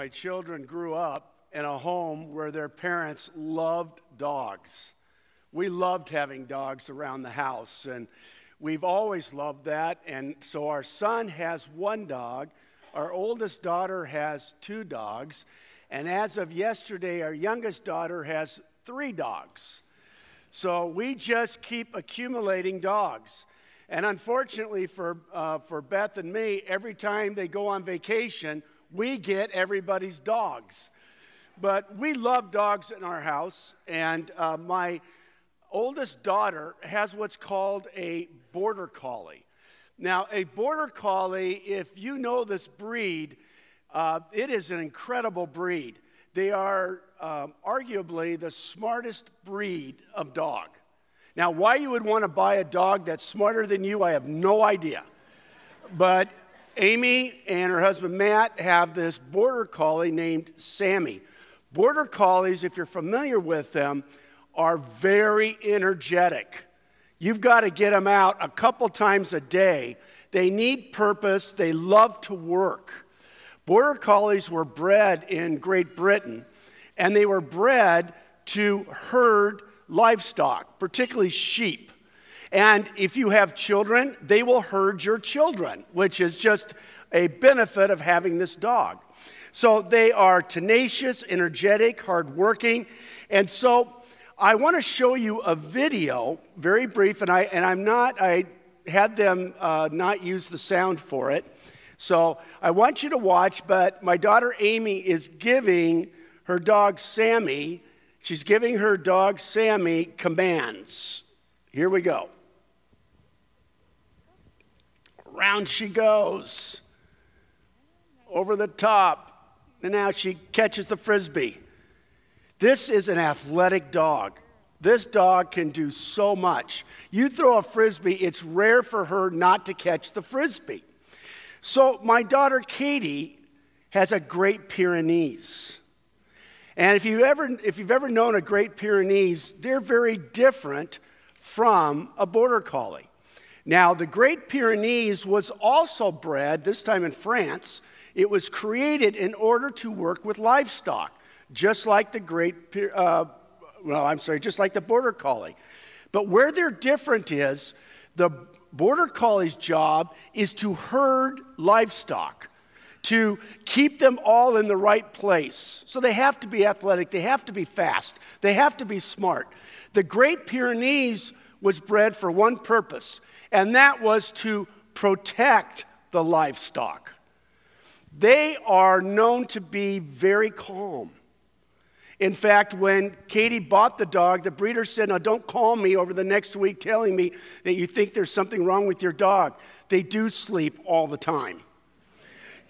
my children grew up in a home where their parents loved dogs. We loved having dogs around the house, and we've always loved that. And so our son has one dog, our oldest daughter has two dogs, and as of yesterday, our youngest daughter has three dogs. So we just keep accumulating dogs. And unfortunately for, uh, for Beth and me, every time they go on vacation, we get everybody's dogs. But we love dogs in our house, and uh, my oldest daughter has what's called a border collie. Now, a border collie, if you know this breed, uh, it is an incredible breed. They are um, arguably the smartest breed of dog. Now, why you would want to buy a dog that's smarter than you, I have no idea. But Amy and her husband Matt have this border collie named Sammy. Border collies, if you're familiar with them, are very energetic. You've got to get them out a couple times a day. They need purpose, they love to work. Border collies were bred in Great Britain, and they were bred to herd livestock, particularly sheep. And if you have children, they will herd your children, which is just a benefit of having this dog. So they are tenacious, energetic, hardworking. And so I want to show you a video, very brief, and, I, and I'm not, I had them uh, not use the sound for it. So I want you to watch, but my daughter Amy is giving her dog Sammy, she's giving her dog Sammy commands. Here we go. Round she goes. Over the top. And now she catches the frisbee. This is an athletic dog. This dog can do so much. You throw a frisbee, it's rare for her not to catch the frisbee. So, my daughter Katie has a Great Pyrenees. And if, you ever, if you've ever known a Great Pyrenees, they're very different from a Border Collie. Now, the Great Pyrenees was also bred, this time in France. It was created in order to work with livestock, just like the Great, uh, well, I'm sorry, just like the Border Collie. But where they're different is the Border Collie's job is to herd livestock, to keep them all in the right place. So they have to be athletic, they have to be fast, they have to be smart. The Great Pyrenees was bred for one purpose and that was to protect the livestock. They are known to be very calm. In fact, when Katie bought the dog, the breeder said, Now don't call me over the next week telling me that you think there's something wrong with your dog. They do sleep all the time.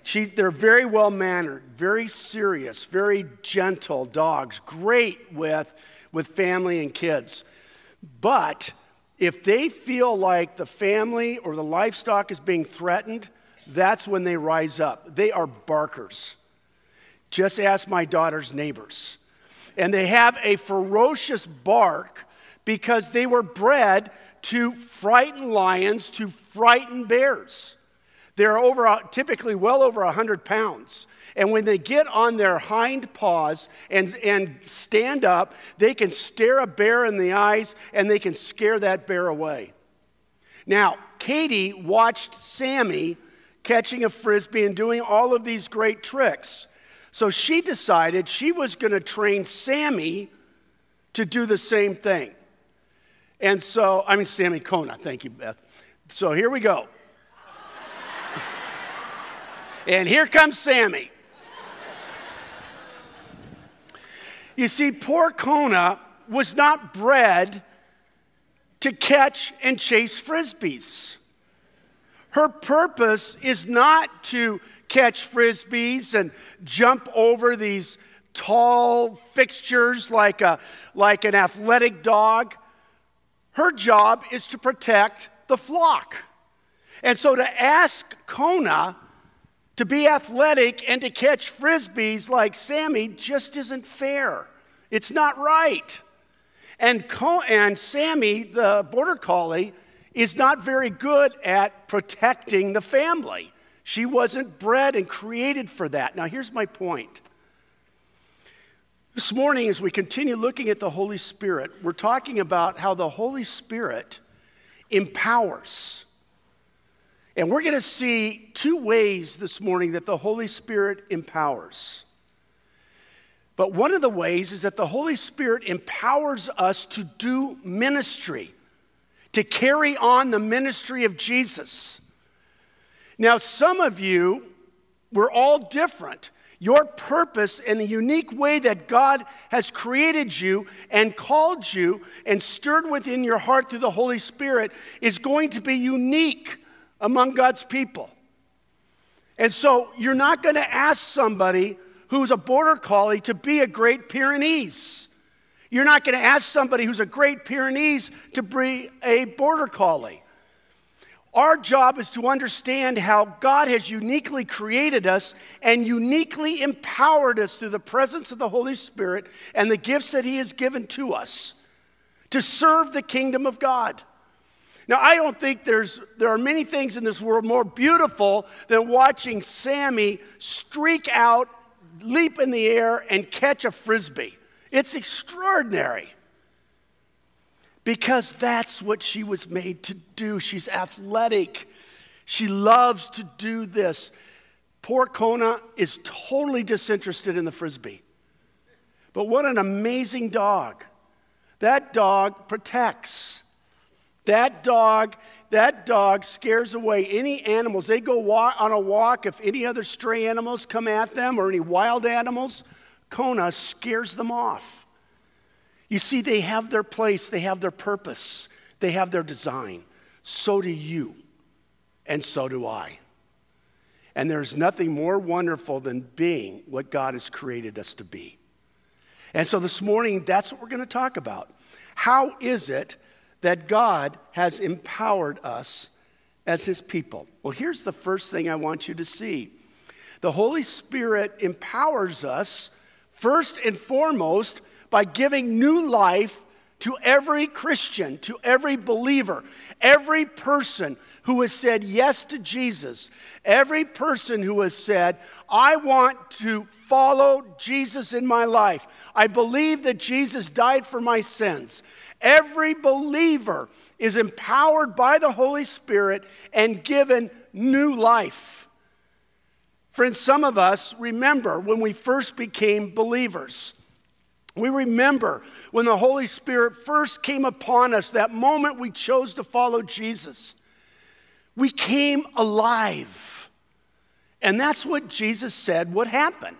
She, they're very well mannered, very serious, very gentle dogs, great with, with family and kids. But if they feel like the family or the livestock is being threatened, that's when they rise up. They are barkers. Just ask my daughter's neighbors. And they have a ferocious bark because they were bred to frighten lions, to frighten bears. They're over, typically well over 100 pounds. And when they get on their hind paws and, and stand up, they can stare a bear in the eyes and they can scare that bear away. Now, Katie watched Sammy catching a frisbee and doing all of these great tricks. So she decided she was going to train Sammy to do the same thing. And so, I mean, Sammy Kona, thank you, Beth. So here we go. and here comes Sammy. You see, poor Kona was not bred to catch and chase frisbees. Her purpose is not to catch frisbees and jump over these tall fixtures like, a, like an athletic dog. Her job is to protect the flock. And so to ask Kona to be athletic and to catch frisbees like Sammy just isn't fair. It's not right. And, and Sammy, the border collie, is not very good at protecting the family. She wasn't bred and created for that. Now, here's my point. This morning, as we continue looking at the Holy Spirit, we're talking about how the Holy Spirit empowers. And we're going to see two ways this morning that the Holy Spirit empowers. But one of the ways is that the Holy Spirit empowers us to do ministry, to carry on the ministry of Jesus. Now, some of you, we're all different. Your purpose and the unique way that God has created you and called you and stirred within your heart through the Holy Spirit is going to be unique among God's people. And so you're not going to ask somebody who's a border collie to be a great Pyrenees. You're not going to ask somebody who's a great Pyrenees to be a border collie. Our job is to understand how God has uniquely created us and uniquely empowered us through the presence of the Holy Spirit and the gifts that He has given to us to serve the kingdom of God. Now, I don't think there's, there are many things in this world more beautiful than watching Sammy streak out leap in the air and catch a frisbee. It's extraordinary because that's what she was made to do. She's athletic, she loves to do this. Poor Kona is totally disinterested in the frisbee. But what an amazing dog. That dog protects. That dog that dog scares away any animals. They go walk, on a walk. If any other stray animals come at them or any wild animals, Kona scares them off. You see, they have their place, they have their purpose, they have their design. So do you, and so do I. And there's nothing more wonderful than being what God has created us to be. And so this morning, that's what we're going to talk about. How is it that God has empowered us as His people. Well, here's the first thing I want you to see the Holy Spirit empowers us first and foremost by giving new life to every Christian, to every believer, every person who has said yes to Jesus, every person who has said, I want to follow Jesus in my life. I believe that Jesus died for my sins. Every believer is empowered by the Holy Spirit and given new life. Friends, some of us remember when we first became believers. We remember when the Holy Spirit first came upon us, that moment we chose to follow Jesus. We came alive. And that's what Jesus said would happen.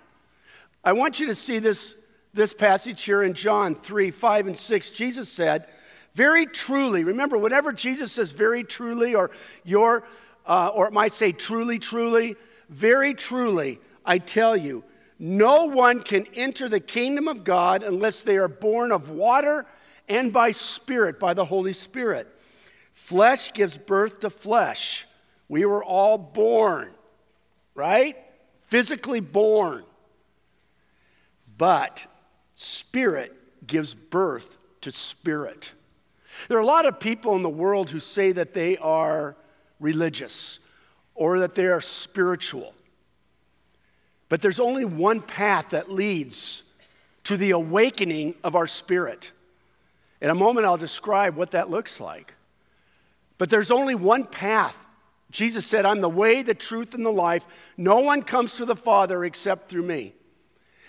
I want you to see this this passage here in John 3 5 and 6, Jesus said, Very truly, remember, whenever Jesus says very truly, or your, uh, or it might say truly, truly, very truly, I tell you, no one can enter the kingdom of God unless they are born of water and by spirit, by the Holy Spirit. Flesh gives birth to flesh. We were all born, right? Physically born. But Spirit gives birth to spirit. There are a lot of people in the world who say that they are religious or that they are spiritual. But there's only one path that leads to the awakening of our spirit. In a moment, I'll describe what that looks like. But there's only one path. Jesus said, I'm the way, the truth, and the life. No one comes to the Father except through me.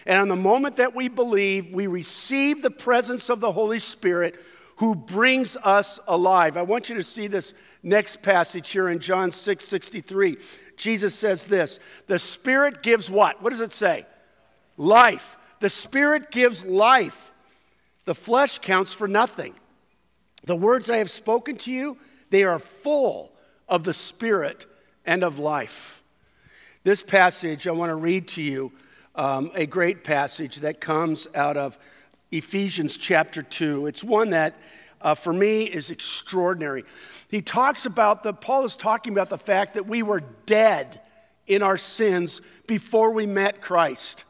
And on the moment that we believe, we receive the presence of the Holy Spirit who brings us alive. I want you to see this next passage here in John 6 63. Jesus says this The Spirit gives what? What does it say? Life. The Spirit gives life. The flesh counts for nothing. The words I have spoken to you, they are full of the Spirit and of life. This passage I want to read to you um, a great passage that comes out of Ephesians chapter 2. It's one that, uh, for me, is extraordinary. He talks about the, Paul is talking about the fact that we were dead in our sins before we met Christ.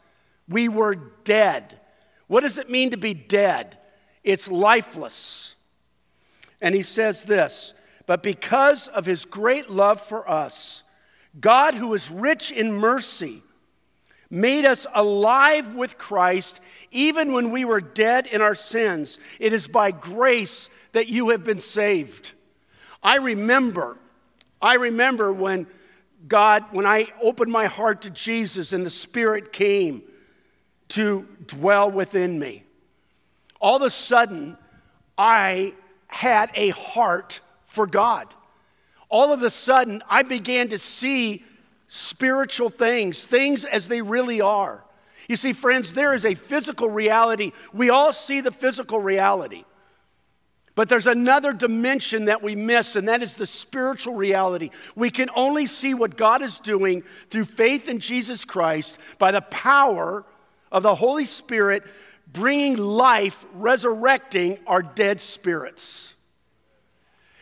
We were dead. What does it mean to be dead? It's lifeless. And he says this, but because of his great love for us, God, who is rich in mercy, made us alive with Christ even when we were dead in our sins. It is by grace that you have been saved. I remember, I remember when God, when I opened my heart to Jesus and the Spirit came to dwell within me. All of a sudden, I had a heart for God. All of a sudden, I began to see spiritual things, things as they really are. You see, friends, there is a physical reality. We all see the physical reality. But there's another dimension that we miss, and that is the spiritual reality. We can only see what God is doing through faith in Jesus Christ by the power of the Holy Spirit bringing life, resurrecting our dead spirits.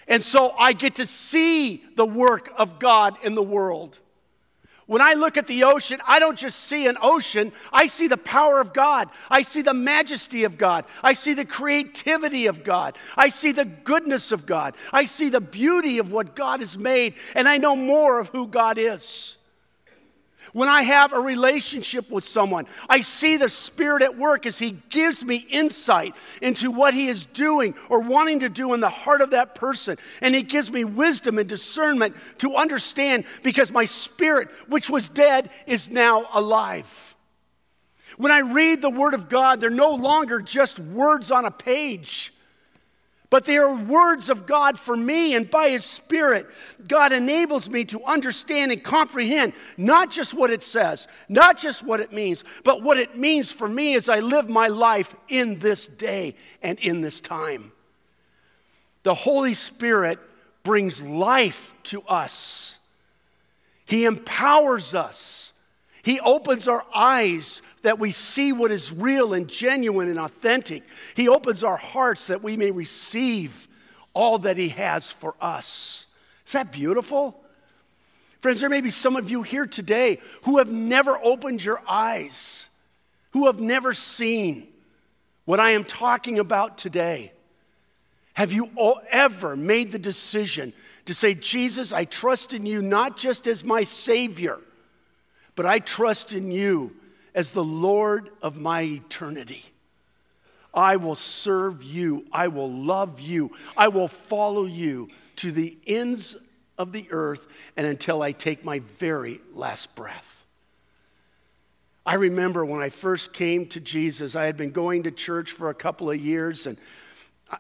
And so I get to see the work of God in the world. When I look at the ocean, I don't just see an ocean, I see the power of God. I see the majesty of God. I see the creativity of God. I see the goodness of God. I see the beauty of what God has made, and I know more of who God is. When I have a relationship with someone, I see the Spirit at work as He gives me insight into what He is doing or wanting to do in the heart of that person. And He gives me wisdom and discernment to understand because my spirit, which was dead, is now alive. When I read the Word of God, they're no longer just words on a page. But they are words of God for me, and by His Spirit, God enables me to understand and comprehend not just what it says, not just what it means, but what it means for me as I live my life in this day and in this time. The Holy Spirit brings life to us, He empowers us, He opens our eyes that we see what is real and genuine and authentic. He opens our hearts that we may receive all that He has for us. Is that beautiful? Friends, there may be some of you here today who have never opened your eyes, who have never seen what I am talking about today. Have you ever made the decision to say, Jesus, I trust in you not just as my Savior, but I trust in you as the Lord of my eternity. I will serve you. I will love you. I will follow you to the ends of the earth and until I take my very last breath. I remember when I first came to Jesus, I had been going to church for a couple of years and I,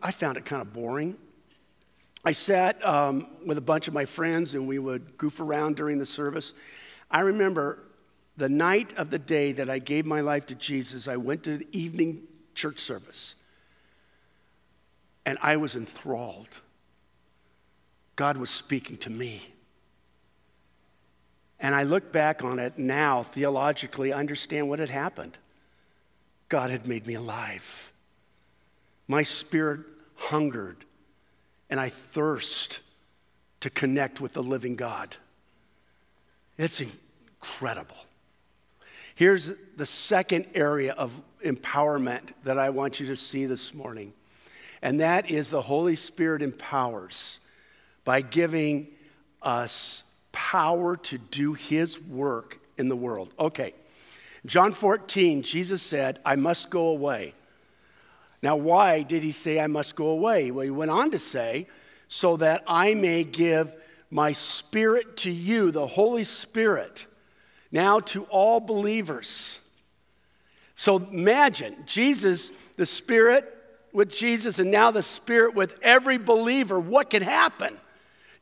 I found it kind of boring. I sat um, with a bunch of my friends and we would goof around during the service. I remember the night of the day that I gave my life to Jesus, I went to the evening church service and I was enthralled. God was speaking to me. And I look back on it now, theologically, I understand what had happened. God had made me alive. My spirit hungered, and I thirst to connect with the living God. It's incredible. Here's the second area of empowerment that I want you to see this morning, and that is the Holy Spirit empowers by giving us power to do His work in the world. Okay, John 14, Jesus said, I must go away. Now, why did he say, I must go away? Well, he went on to say, so that I may give my spirit to you, the Holy Spirit now to all believers. So imagine Jesus, the Spirit with Jesus, and now the Spirit with every believer. What can happen?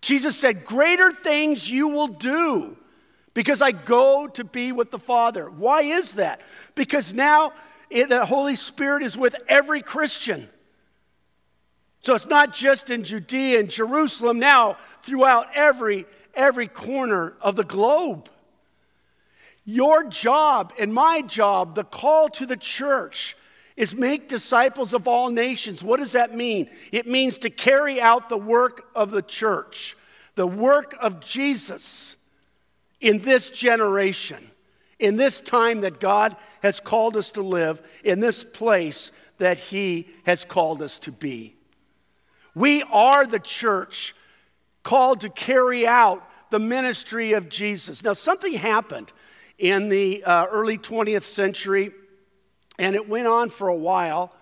Jesus said, Greater things you will do because I go to be with the Father. Why is that? Because now the Holy Spirit is with every Christian. So it's not just in Judea and Jerusalem, now throughout every, every corner of the globe. Your job and my job, the call to the church, is make disciples of all nations. What does that mean? It means to carry out the work of the church, the work of Jesus in this generation, in this time that God has called us to live, in this place that He has called us to be. We are the church called to carry out the ministry of Jesus. Now, something happened in the uh, early 20th century, and it went on for a while,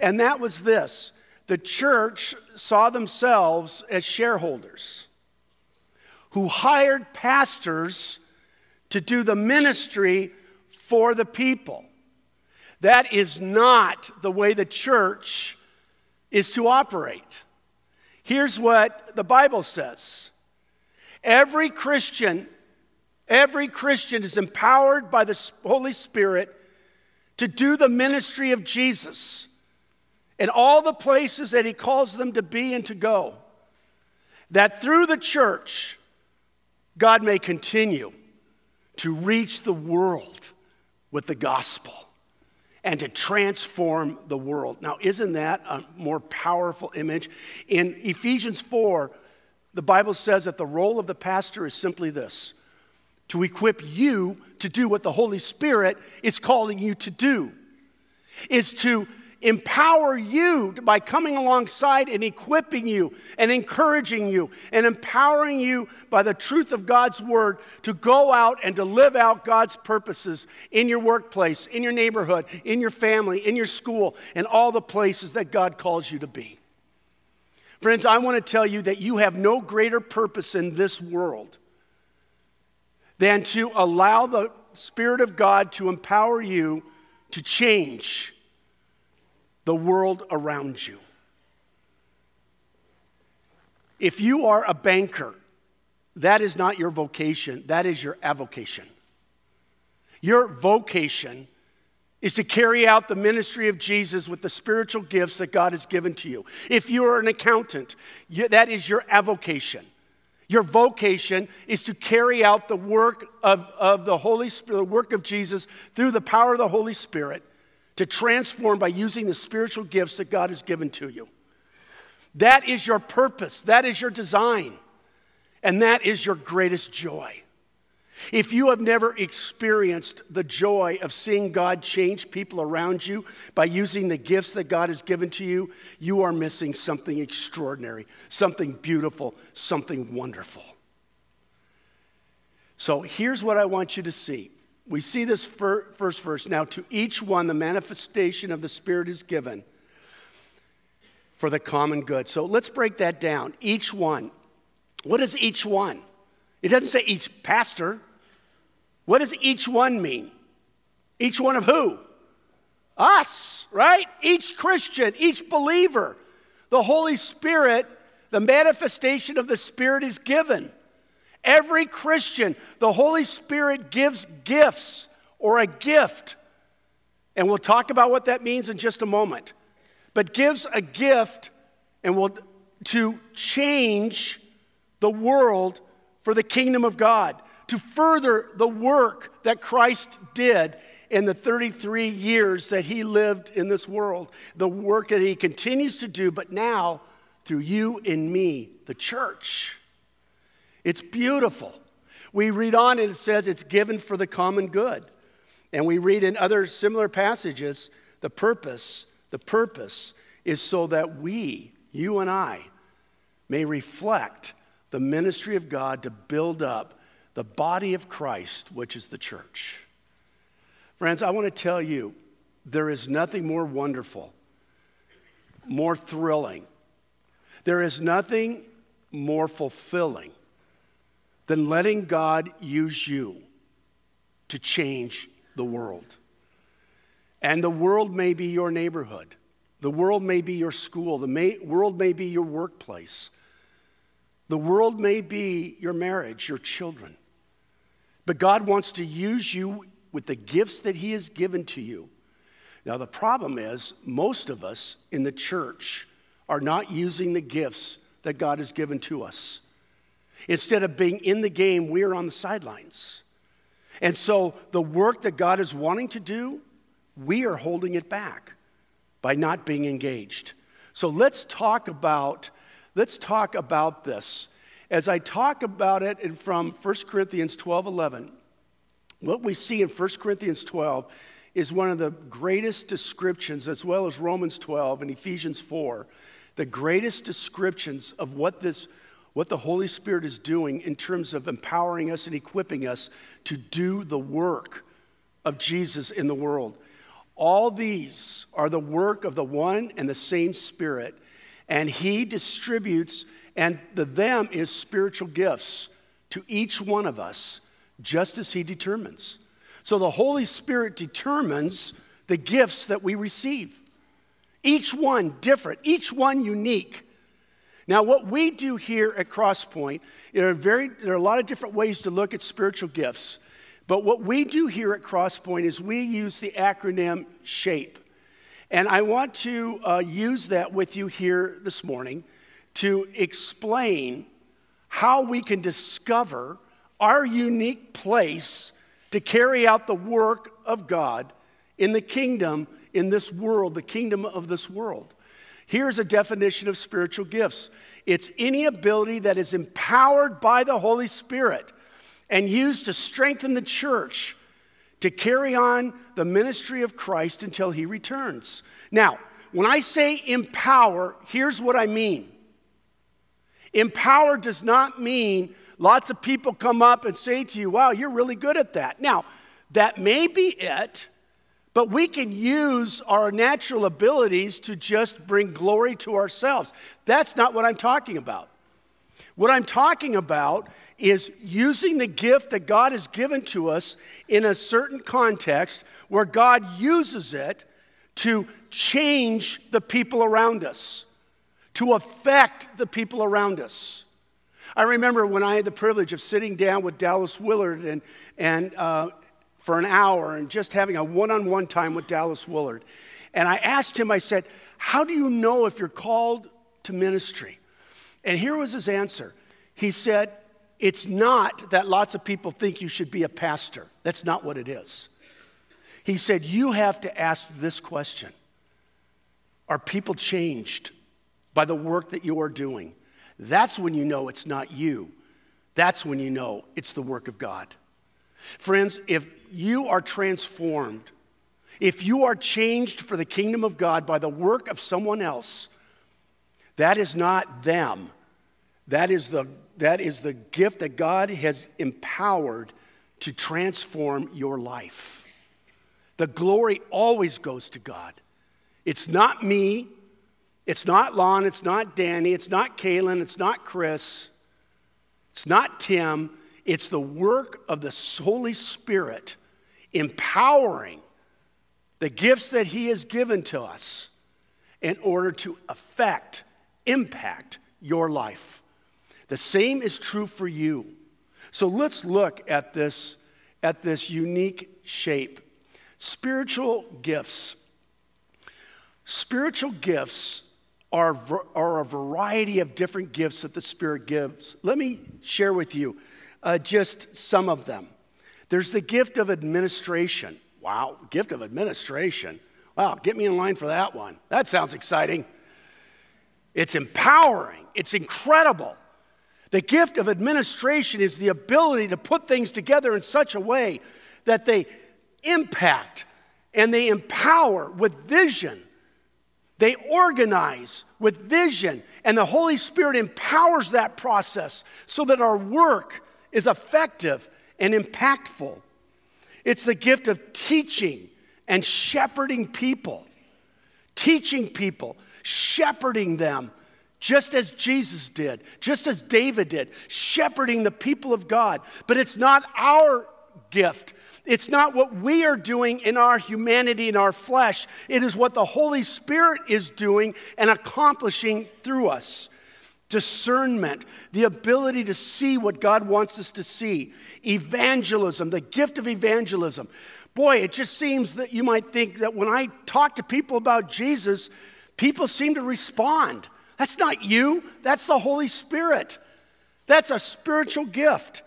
and that was this the church saw themselves as shareholders who hired pastors to do the ministry for the people. That is not the way the church is to operate. Here's what the Bible says Every Christian, every Christian is empowered by the Holy Spirit to do the ministry of Jesus in all the places that He calls them to be and to go. That through the church, God may continue to reach the world with the gospel and to transform the world. Now, isn't that a more powerful image? In Ephesians 4, the Bible says that the role of the pastor is simply this to equip you to do what the Holy Spirit is calling you to do, is to empower you by coming alongside and equipping you and encouraging you and empowering you by the truth of God's word to go out and to live out God's purposes in your workplace, in your neighborhood, in your family, in your school, and all the places that God calls you to be. Friends, I want to tell you that you have no greater purpose in this world than to allow the Spirit of God to empower you to change the world around you. If you are a banker, that is not your vocation, that is your avocation. Your vocation is to carry out the ministry of Jesus with the spiritual gifts that God has given to you. If you are an accountant, that is your avocation. Your vocation is to carry out the work of, of the Holy Spirit, the work of Jesus through the power of the Holy Spirit to transform by using the spiritual gifts that God has given to you. That is your purpose, that is your design, and that is your greatest joy. If you have never experienced the joy of seeing God change people around you by using the gifts that God has given to you, you are missing something extraordinary, something beautiful, something wonderful. So here's what I want you to see we see this first verse. Now, to each one, the manifestation of the Spirit is given for the common good. So let's break that down. Each one. What is each one? It doesn't say each pastor. What does each one mean? Each one of who? Us, right? Each Christian, each believer. The Holy Spirit, the manifestation of the Spirit is given. Every Christian, the Holy Spirit gives gifts or a gift. And we'll talk about what that means in just a moment. But gives a gift and will to change the world for the kingdom of God, to further the work that Christ did in the 33 years that he lived in this world, the work that he continues to do, but now through you and me, the church. It's beautiful. We read on and it says it's given for the common good. And we read in other similar passages the purpose, the purpose is so that we, you and I, may reflect the ministry of God to build up the body of Christ, which is the church. Friends, I want to tell you there is nothing more wonderful, more thrilling, there is nothing more fulfilling than letting God use you to change the world. And the world may be your neighborhood, the world may be your school, the may, world may be your workplace, the world may be your marriage, your children. But God wants to use you with the gifts that He has given to you. Now, the problem is, most of us in the church are not using the gifts that God has given to us. Instead of being in the game, we are on the sidelines. And so the work that God is wanting to do, we are holding it back by not being engaged. So let's talk about let's talk about this. As I talk about it and from 1 Corinthians 12 11, what we see in 1 Corinthians 12 is one of the greatest descriptions, as well as Romans 12 and Ephesians 4, the greatest descriptions of what this what the Holy Spirit is doing in terms of empowering us and equipping us to do the work of Jesus in the world. All these are the work of the one and the same Spirit, and He distributes, and the them is spiritual gifts to each one of us, just as He determines. So the Holy Spirit determines the gifts that we receive. Each one different, each one unique. Now, what we do here at Crosspoint, there are, very, there are a lot of different ways to look at spiritual gifts. But what we do here at Crosspoint is we use the acronym SHAPE. And I want to uh, use that with you here this morning to explain how we can discover our unique place to carry out the work of God in the kingdom, in this world, the kingdom of this world. Here's a definition of spiritual gifts it's any ability that is empowered by the Holy Spirit and used to strengthen the church to carry on the ministry of Christ until he returns. Now, when I say empower, here's what I mean. Empower does not mean lots of people come up and say to you, wow, you're really good at that. Now, that may be it, but we can use our natural abilities to just bring glory to ourselves. That's not what I'm talking about. What I'm talking about is using the gift that God has given to us in a certain context where God uses it to change the people around us, to affect the people around us. I remember when I had the privilege of sitting down with Dallas Willard and, and uh, for an hour and just having a one on one time with Dallas Willard. And I asked him, I said, How do you know if you're called to ministry? And here was his answer. He said, It's not that lots of people think you should be a pastor. That's not what it is. He said, You have to ask this question Are people changed by the work that you are doing? That's when you know it's not you. That's when you know it's the work of God. Friends, if you are transformed, if you are changed for the kingdom of God by the work of someone else, that is not them. That is the, that is the gift that God has empowered to transform your life. The glory always goes to God. It's not me. It's not Lon. It's not Danny. It's not Kaylin. It's not Chris. It's not Tim. It's the work of the Holy Spirit empowering the gifts that He has given to us in order to affect, impact your life. The same is true for you. So let's look at this, at this unique shape. Spiritual gifts. Spiritual gifts are, are a variety of different gifts that the Spirit gives. Let me share with you uh, just some of them. There's the gift of administration. Wow, gift of administration. Wow, get me in line for that one. That sounds exciting. It's empowering, it's incredible. The gift of administration is the ability to put things together in such a way that they impact and they empower with vision. They organize with vision, and the Holy Spirit empowers that process so that our work is effective and impactful. It's the gift of teaching and shepherding people, teaching people, shepherding them, just as Jesus did, just as David did, shepherding the people of God. But it's not our gift. It's not what we are doing in our humanity, in our flesh. It is what the Holy Spirit is doing and accomplishing through us discernment, the ability to see what God wants us to see, evangelism, the gift of evangelism. Boy, it just seems that you might think that when I talk to people about Jesus, people seem to respond. That's not you, that's the Holy Spirit. That's a spiritual gift.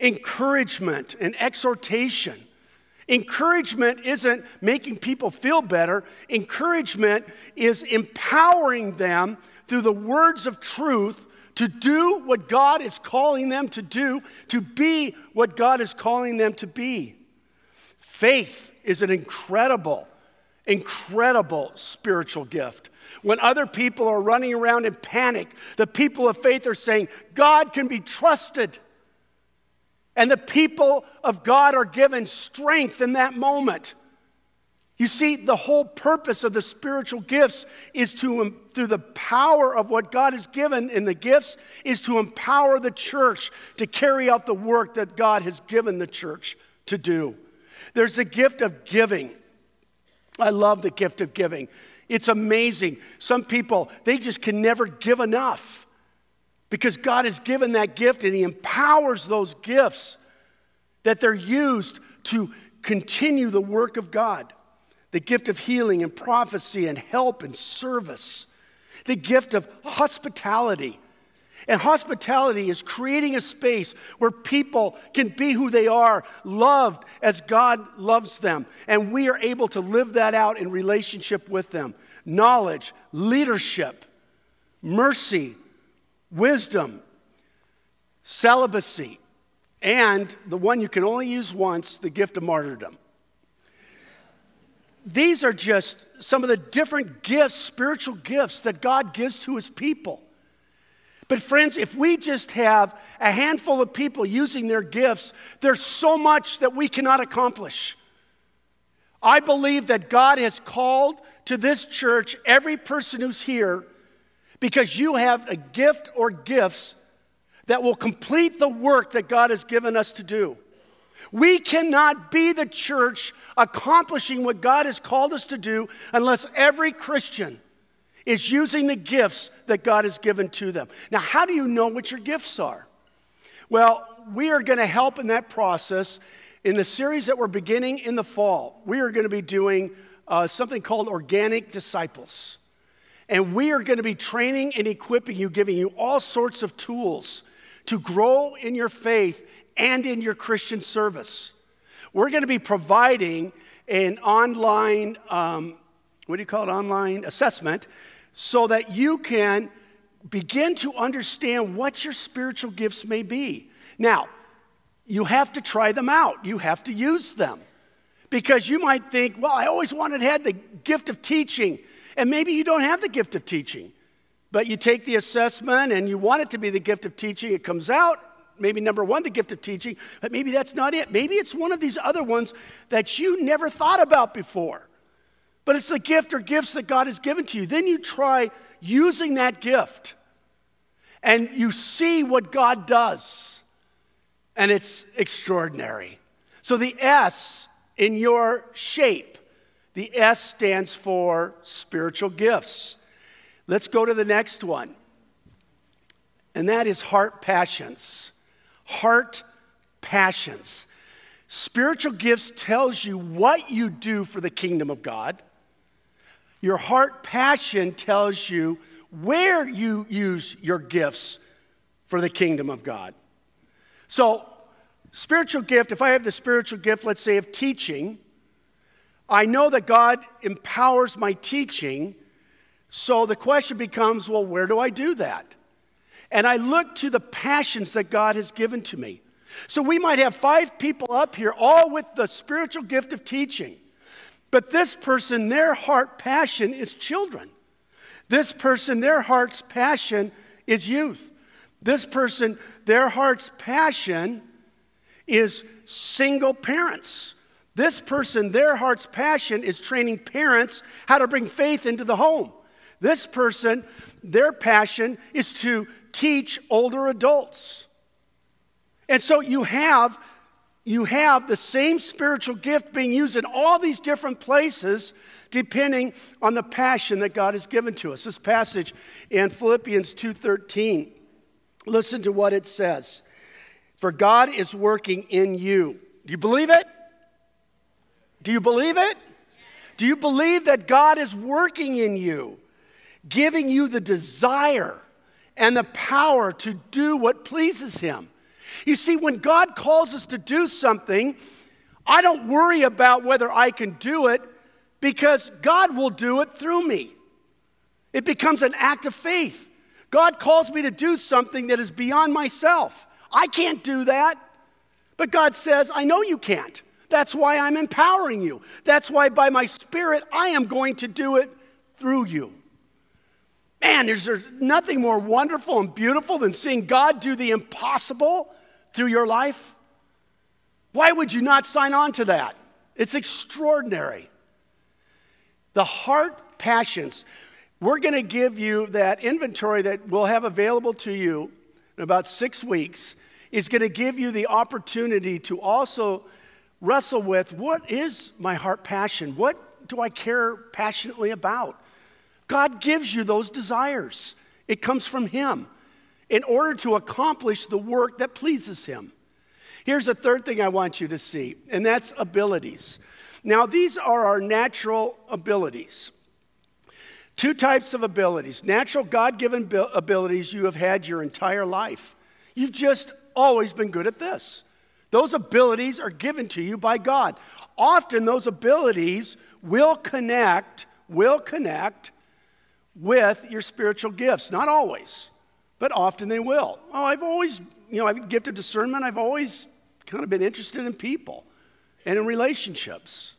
Encouragement and exhortation. Encouragement isn't making people feel better. Encouragement is empowering them through the words of truth to do what God is calling them to do, to be what God is calling them to be. Faith is an incredible, incredible spiritual gift. When other people are running around in panic, the people of faith are saying, God can be trusted. And the people of God are given strength in that moment. You see, the whole purpose of the spiritual gifts is to, through the power of what God has given in the gifts, is to empower the church to carry out the work that God has given the church to do. There's the gift of giving. I love the gift of giving. It's amazing. Some people, they just can never give enough because God has given that gift and He empowers those gifts that they're used to continue the work of God the gift of healing and prophecy and help and service, the gift of hospitality. And hospitality is creating a space where people can be who they are, loved as God loves them. And we are able to live that out in relationship with them. Knowledge, leadership, mercy, wisdom, celibacy, and the one you can only use once the gift of martyrdom. These are just some of the different gifts, spiritual gifts that God gives to his people. But, friends, if we just have a handful of people using their gifts, there's so much that we cannot accomplish. I believe that God has called to this church every person who's here because you have a gift or gifts that will complete the work that God has given us to do. We cannot be the church accomplishing what God has called us to do unless every Christian is using the gifts that God has given to them. Now, how do you know what your gifts are? Well, we are going to help in that process in the series that we're beginning in the fall. We are going to be doing uh, something called Organic Disciples. And we are going to be training and equipping you, giving you all sorts of tools to grow in your faith and in your Christian service. We're going to be providing an online, um, what do you call it, online assessment, so that you can begin to understand what your spiritual gifts may be. Now, you have to try them out, you have to use them. Because you might think, well, I always wanted have the gift of teaching, and maybe you don't have the gift of teaching. But you take the assessment and you want it to be the gift of teaching, it comes out, maybe number one, the gift of teaching, but maybe that's not it. Maybe it's one of these other ones that you never thought about before. But it's the gift or gifts that God has given to you. Then you try using that gift and you see what God does, and it's extraordinary. So the S in your shape, the S stands for spiritual gifts. Let's go to the next one, and that is heart passions heart passions. Spiritual gifts tells you what you do for the kingdom of God. Your heart passion tells you where you use your gifts for the kingdom of God. So, spiritual gift, if I have the spiritual gift, let's say, of teaching, I know that God empowers my teaching. So the question becomes well, where do I do that? and I look to the passions that God has given to me. So we might have five people up here, all with the spiritual gift of teaching. But this person, their heart passion is children. This person, their heart's passion is youth. This person, their heart's passion is single parents. This person, their heart's passion is training parents how to bring faith into the home. This person, their passion is to teach older adults. And so you have you have the same spiritual gift being used in all these different places depending on the passion that God has given to us. This passage in Philippians 2:13. Listen to what it says. For God is working in you. Do you believe it? Do you believe it? Do you believe that God is working in you, giving you the desire and the power to do what pleases Him. You see, when God calls us to do something, I don't worry about whether I can do it because God will do it through me. It becomes an act of faith. God calls me to do something that is beyond myself. I can't do that. But God says, I know you can't. That's why I'm empowering you. That's why by my spirit I am going to do it through you. Man, is there nothing more wonderful and beautiful than seeing God do the impossible through your life? Why would you not sign on to that? It's extraordinary. The heart passions. We're going to give you that inventory that we'll have available to you in about six weeks, is going to give you the opportunity to also wrestle with what is my heart passion? What do I care passionately about? God gives you those desires, it comes from Him in order to accomplish the work that pleases Him. Here's a third thing I want you to see, and that's abilities. Now, these are our natural abilities. Two types of abilities natural, God given abilities you have had your entire life. You've just always been good at this. Those abilities are given to you by God. Often, those abilities will connect, will connect with your spiritual gifts. Not always, but often they will. Oh, I've always, you know, I've gifted discernment. I've always kind of been interested in people and in relationships.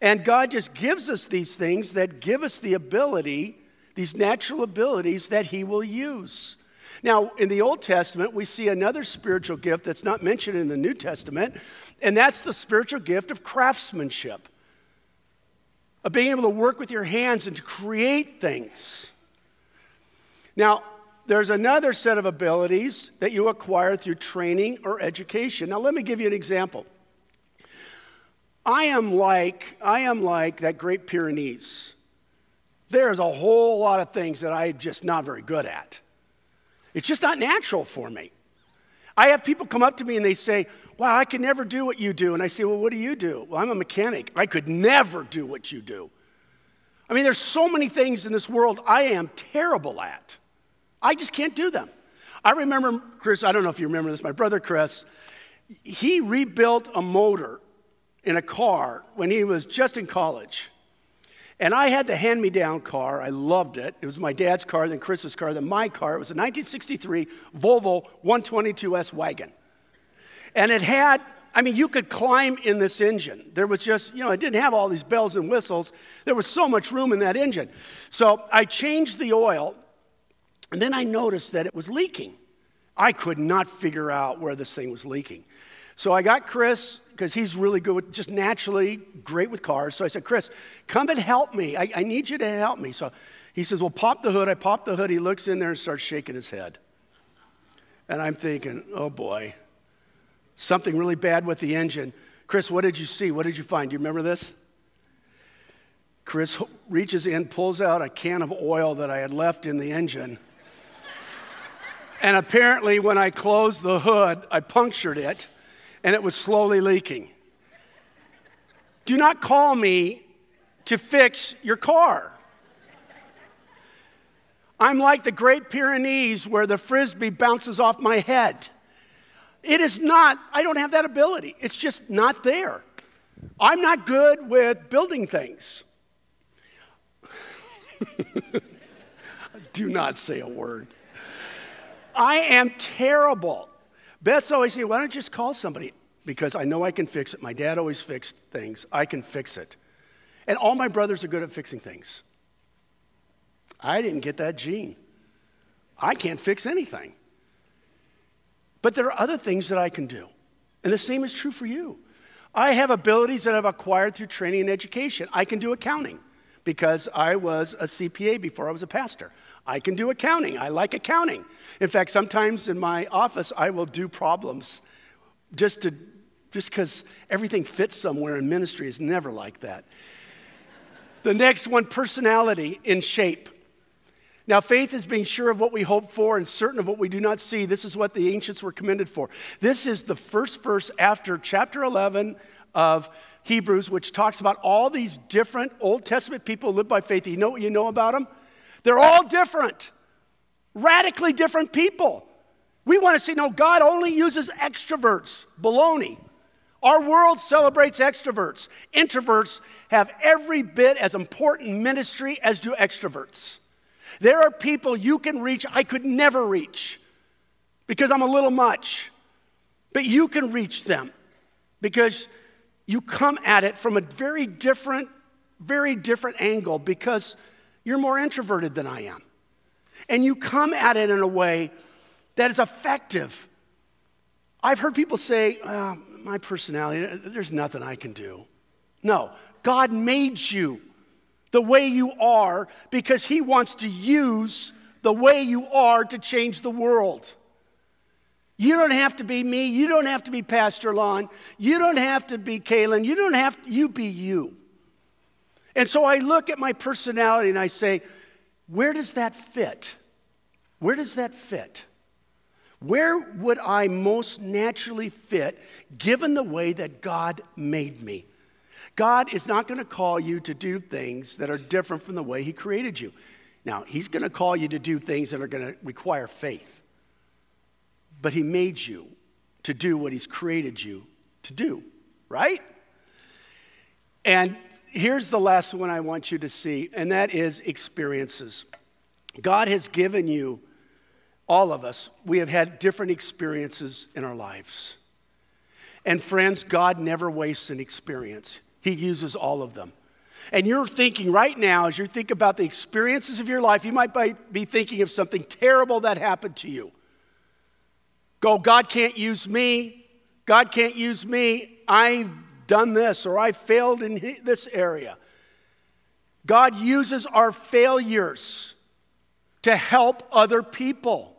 And God just gives us these things that give us the ability, these natural abilities that He will use. Now, in the Old Testament, we see another spiritual gift that's not mentioned in the New Testament, and that's the spiritual gift of craftsmanship, of being able to work with your hands and to create things. Now, there's another set of abilities that you acquire through training or education. Now, let me give you an example. I am like, I am like that Great Pyrenees. There's a whole lot of things that I'm just not very good at. It's just not natural for me. I have people come up to me and they say, Wow, I could never do what you do. And I say, Well, what do you do? Well, I'm a mechanic. I could never do what you do. I mean, there's so many things in this world I am terrible at. I just can't do them. I remember, Chris, I don't know if you remember this, my brother Chris, he rebuilt a motor in a car when he was just in college. And I had the hand me down car. I loved it. It was my dad's car, then Chris's car, then my car. It was a 1963 Volvo 122S wagon. And it had, I mean, you could climb in this engine. There was just, you know, it didn't have all these bells and whistles. There was so much room in that engine. So I changed the oil, and then I noticed that it was leaking. I could not figure out where this thing was leaking. So I got Chris because he's really good with, just naturally great with cars. So I said, Chris, come and help me. I, I need you to help me. So he says, Well, pop the hood. I pop the hood. He looks in there and starts shaking his head. And I'm thinking, Oh boy, something really bad with the engine. Chris, what did you see? What did you find? Do you remember this? Chris reaches in, pulls out a can of oil that I had left in the engine. And apparently, when I closed the hood, I punctured it and it was slowly leaking. Do not call me to fix your car. I'm like the Great Pyrenees where the frisbee bounces off my head. It is not, I don't have that ability. It's just not there. I'm not good with building things. Do not say a word. I am terrible. Beth's always saying, why don't you just call somebody? Because I know I can fix it. My dad always fixed things. I can fix it. And all my brothers are good at fixing things. I didn't get that gene. I can't fix anything. But there are other things that I can do. And the same is true for you. I have abilities that I've acquired through training and education. I can do accounting because I was a CPA before I was a pastor. I can do accounting. I like accounting. In fact, sometimes in my office, I will do problems just to just because everything fits somewhere in ministry is never like that. the next one, personality in shape. Now, faith is being sure of what we hope for and certain of what we do not see. This is what the ancients were commended for. This is the first verse after chapter 11 of Hebrews, which talks about all these different Old Testament people who live by faith. You know what you know about them? They're all different, radically different people. We want to see, no, God only uses extroverts. Baloney. Our world celebrates extroverts. Introverts have every bit as important ministry as do extroverts. There are people you can reach I could never reach because I'm a little much. But you can reach them because you come at it from a very different, very different angle because you're more introverted than I am. and you come at it in a way that is effective. I've heard people say, oh, my personality, there's nothing I can do. No, God made you the way you are because He wants to use the way you are to change the world. You don't have to be me. You don't have to be Pastor Lon. You don't have to be Kaylin. You don't have to, you be you. And so I look at my personality and I say, where does that fit? Where does that fit? Where would I most naturally fit given the way that God made me? God is not going to call you to do things that are different from the way He created you. Now, He's going to call you to do things that are going to require faith but He made you to do what He's created you to do, right? And here's the last one I want you to see, and that is experiences. God has given you, all of us, we have had different experiences in our lives. And friends, God never wastes an experience, He uses all of them. And you're thinking right now, as you think about the experiences of your life, you might be thinking of something terrible that happened to you go, God can't use me. God can't use me. I've done this or I failed in this area. God uses our failures to help other people.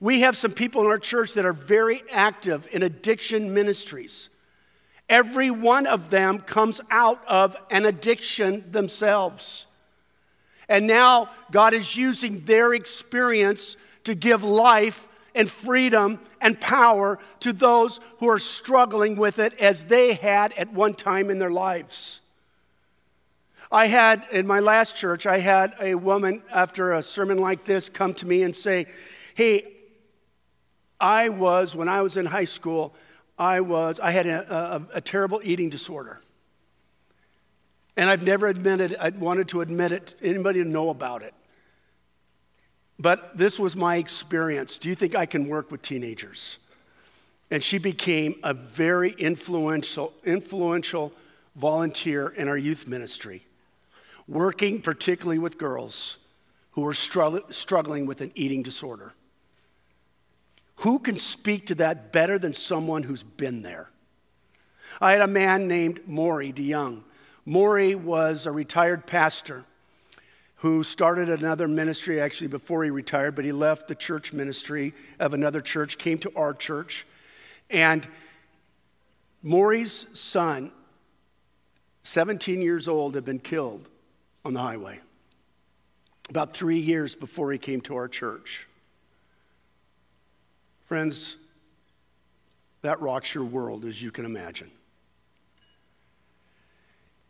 We have some people in our church that are very active in addiction ministries. Every one of them comes out of an addiction themselves. And now God is using their experience to give life and freedom and power to those who are struggling with it as they had at one time in their lives. I had, in my last church, I had a woman after a sermon like this come to me and say, Hey, I was, when I was in high school, I was, I had a, a, a terrible eating disorder. And I've never admitted, I wanted to admit it, anybody to know about it. But this was my experience. Do you think I can work with teenagers? And she became a very influential, influential volunteer in our youth ministry, working particularly with girls who were struggling with an eating disorder. Who can speak to that better than someone who's been there? I had a man named Maury DeYoung. Maury was a retired pastor who started another ministry actually before he retired, but he left the church ministry of another church, came to our church. And Maury's son, 17 years old, had been killed on the highway about three years before he came to our church. Friends, that rocks your world as you can imagine.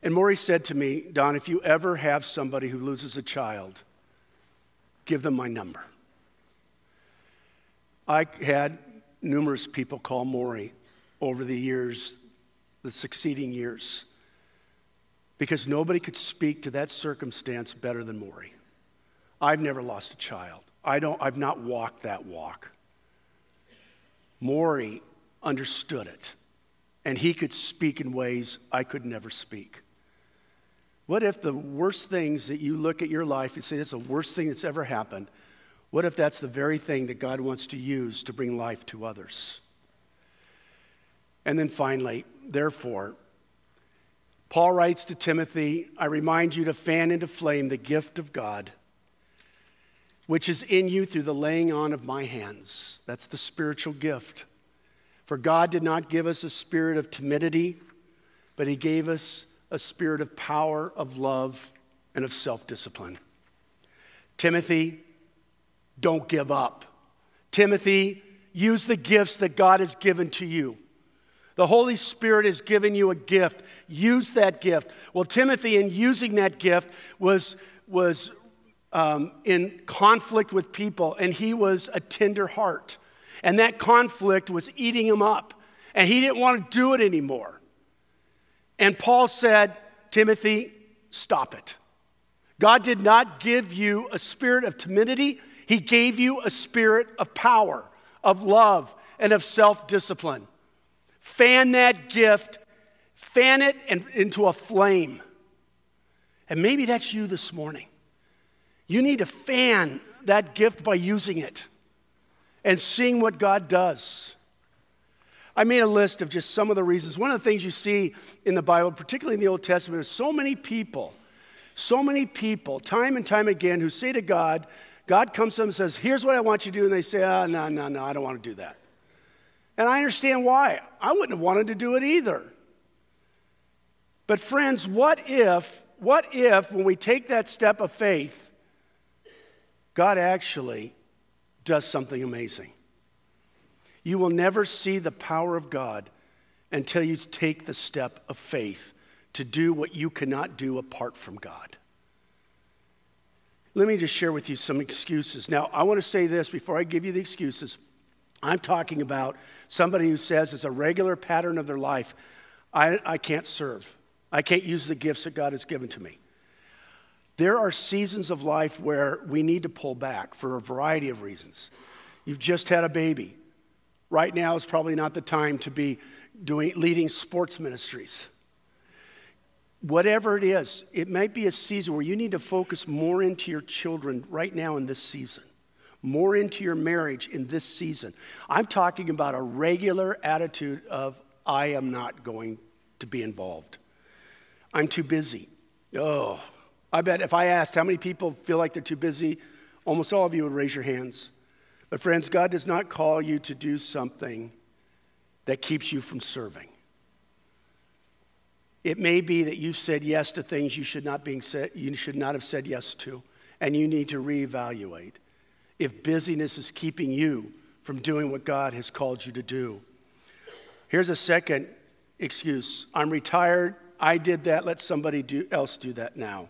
And Maury said to me, Don, if you ever have somebody who loses a child, give them my number. I had numerous people call Maury over the years, the succeeding years, because nobody could speak to that circumstance better than Maury. I've never lost a child. I don't, I've not walked that walk. Maury understood it, and he could speak in ways I could never speak. What if the worst things that you look at your life and say, that's the worst thing that's ever happened? What if that's the very thing that God wants to use to bring life to others? And then finally, therefore, Paul writes to Timothy, I remind you to fan into flame the gift of God, which is in you through the laying on of my hands. That's the spiritual gift. For God did not give us a spirit of timidity, but He gave us a spirit of power, of love, and of self discipline. Timothy, don't give up. Timothy, use the gifts that God has given to you. The Holy Spirit has given you a gift. Use that gift. Well, Timothy, in using that gift, was, was um, in conflict with people, and he was a tender heart. And that conflict was eating him up, and he didn't want to do it anymore. And Paul said, Timothy, stop it. God did not give you a spirit of timidity, He gave you a spirit of power, of love, and of self discipline. Fan that gift, fan it into a flame. And maybe that's you this morning. You need to fan that gift by using it and seeing what God does. I made a list of just some of the reasons. One of the things you see in the Bible, particularly in the Old Testament, is so many people, so many people, time and time again, who say to God, God comes to them and says, Here's what I want you to do. And they say, Oh, no, no, no, I don't want to do that. And I understand why. I wouldn't have wanted to do it either. But, friends, what if, what if when we take that step of faith, God actually does something amazing? You will never see the power of God until you take the step of faith to do what you cannot do apart from God. Let me just share with you some excuses. Now, I want to say this before I give you the excuses. I'm talking about somebody who says it's a regular pattern of their life I, I can't serve. I can't use the gifts that God has given to me. There are seasons of life where we need to pull back for a variety of reasons. You've just had a baby. Right now is probably not the time to be doing leading sports ministries. Whatever it is, it might be a season where you need to focus more into your children right now in this season, more into your marriage in this season. I'm talking about a regular attitude of, I am not going to be involved. I'm too busy. Oh, I bet if I asked how many people feel like they're too busy, almost all of you would raise your hands. But, friends, God does not call you to do something that keeps you from serving. It may be that you've said yes to things you should not, being said, you should not have said yes to, and you need to reevaluate if busyness is keeping you from doing what God has called you to do. Here's a second excuse I'm retired I did that, let somebody do, else do that now.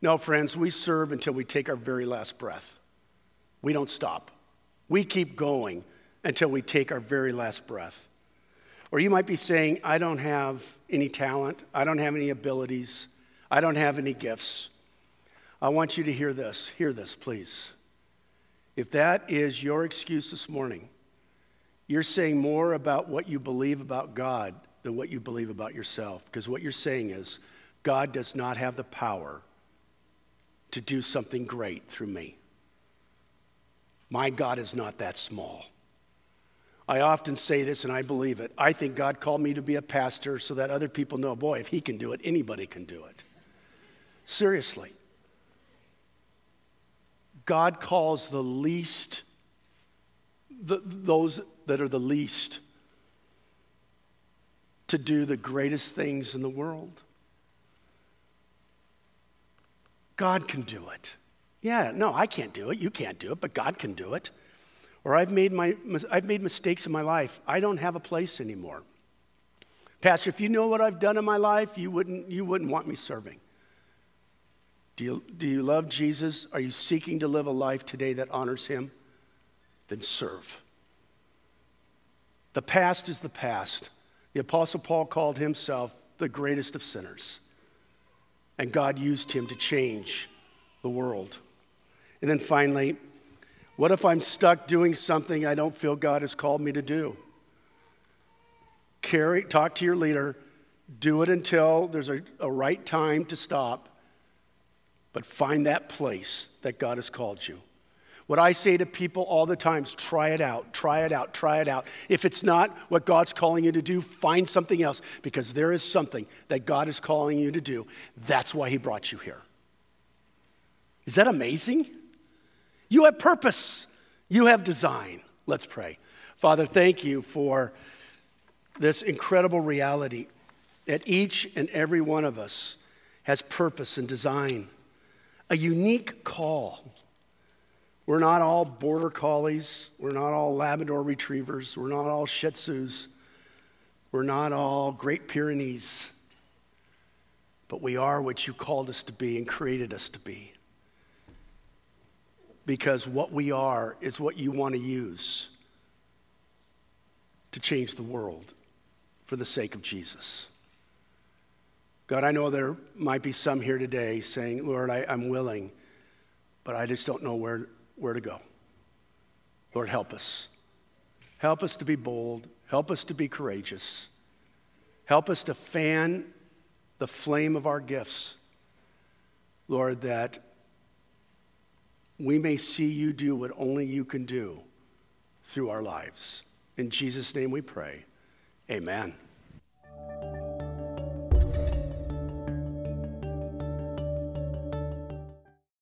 No, friends, we serve until we take our very last breath. We don't stop. We keep going until we take our very last breath. Or you might be saying, I don't have any talent, I don't have any abilities, I don't have any gifts. I want you to hear this. Hear this, please. If that is your excuse this morning, you're saying more about what you believe about God than what you believe about yourself. Because what you're saying is, God does not have the power to do something great through me. My God is not that small. I often say this and I believe it. I think God called me to be a pastor so that other people know, boy, if he can do it, anybody can do it. Seriously. God calls the least, the, those that are the least, to do the greatest things in the world. God can do it. Yeah, no, I can't do it. You can't do it, but God can do it. Or I've made, my, I've made mistakes in my life. I don't have a place anymore. Pastor, if you know what I've done in my life, you wouldn't, you wouldn't want me serving. Do you, do you love Jesus? Are you seeking to live a life today that honors him? Then serve. The past is the past. The Apostle Paul called himself the greatest of sinners. And God used him to change the world. And then finally, what if I'm stuck doing something I don't feel God has called me to do? Carry, talk to your leader, do it until there's a, a right time to stop, but find that place that God has called you. What I say to people all the time is try it out, try it out, try it out. If it's not what God's calling you to do, find something else because there is something that God is calling you to do. That's why He brought you here. Is that amazing? You have purpose, you have design. Let's pray. Father, thank you for this incredible reality that each and every one of us has purpose and design, a unique call we're not all border collies. We're not all Labrador retrievers. We're not all Shih Tzus. We're not all Great Pyrenees. But we are what you called us to be and created us to be. Because what we are is what you want to use to change the world for the sake of Jesus. God, I know there might be some here today saying, Lord, I, am willing, but I just don't know where, where to go. Lord, help us. Help us to be bold. Help us to be courageous. Help us to fan the flame of our gifts. Lord, that we may see you do what only you can do through our lives. In Jesus' name we pray. Amen.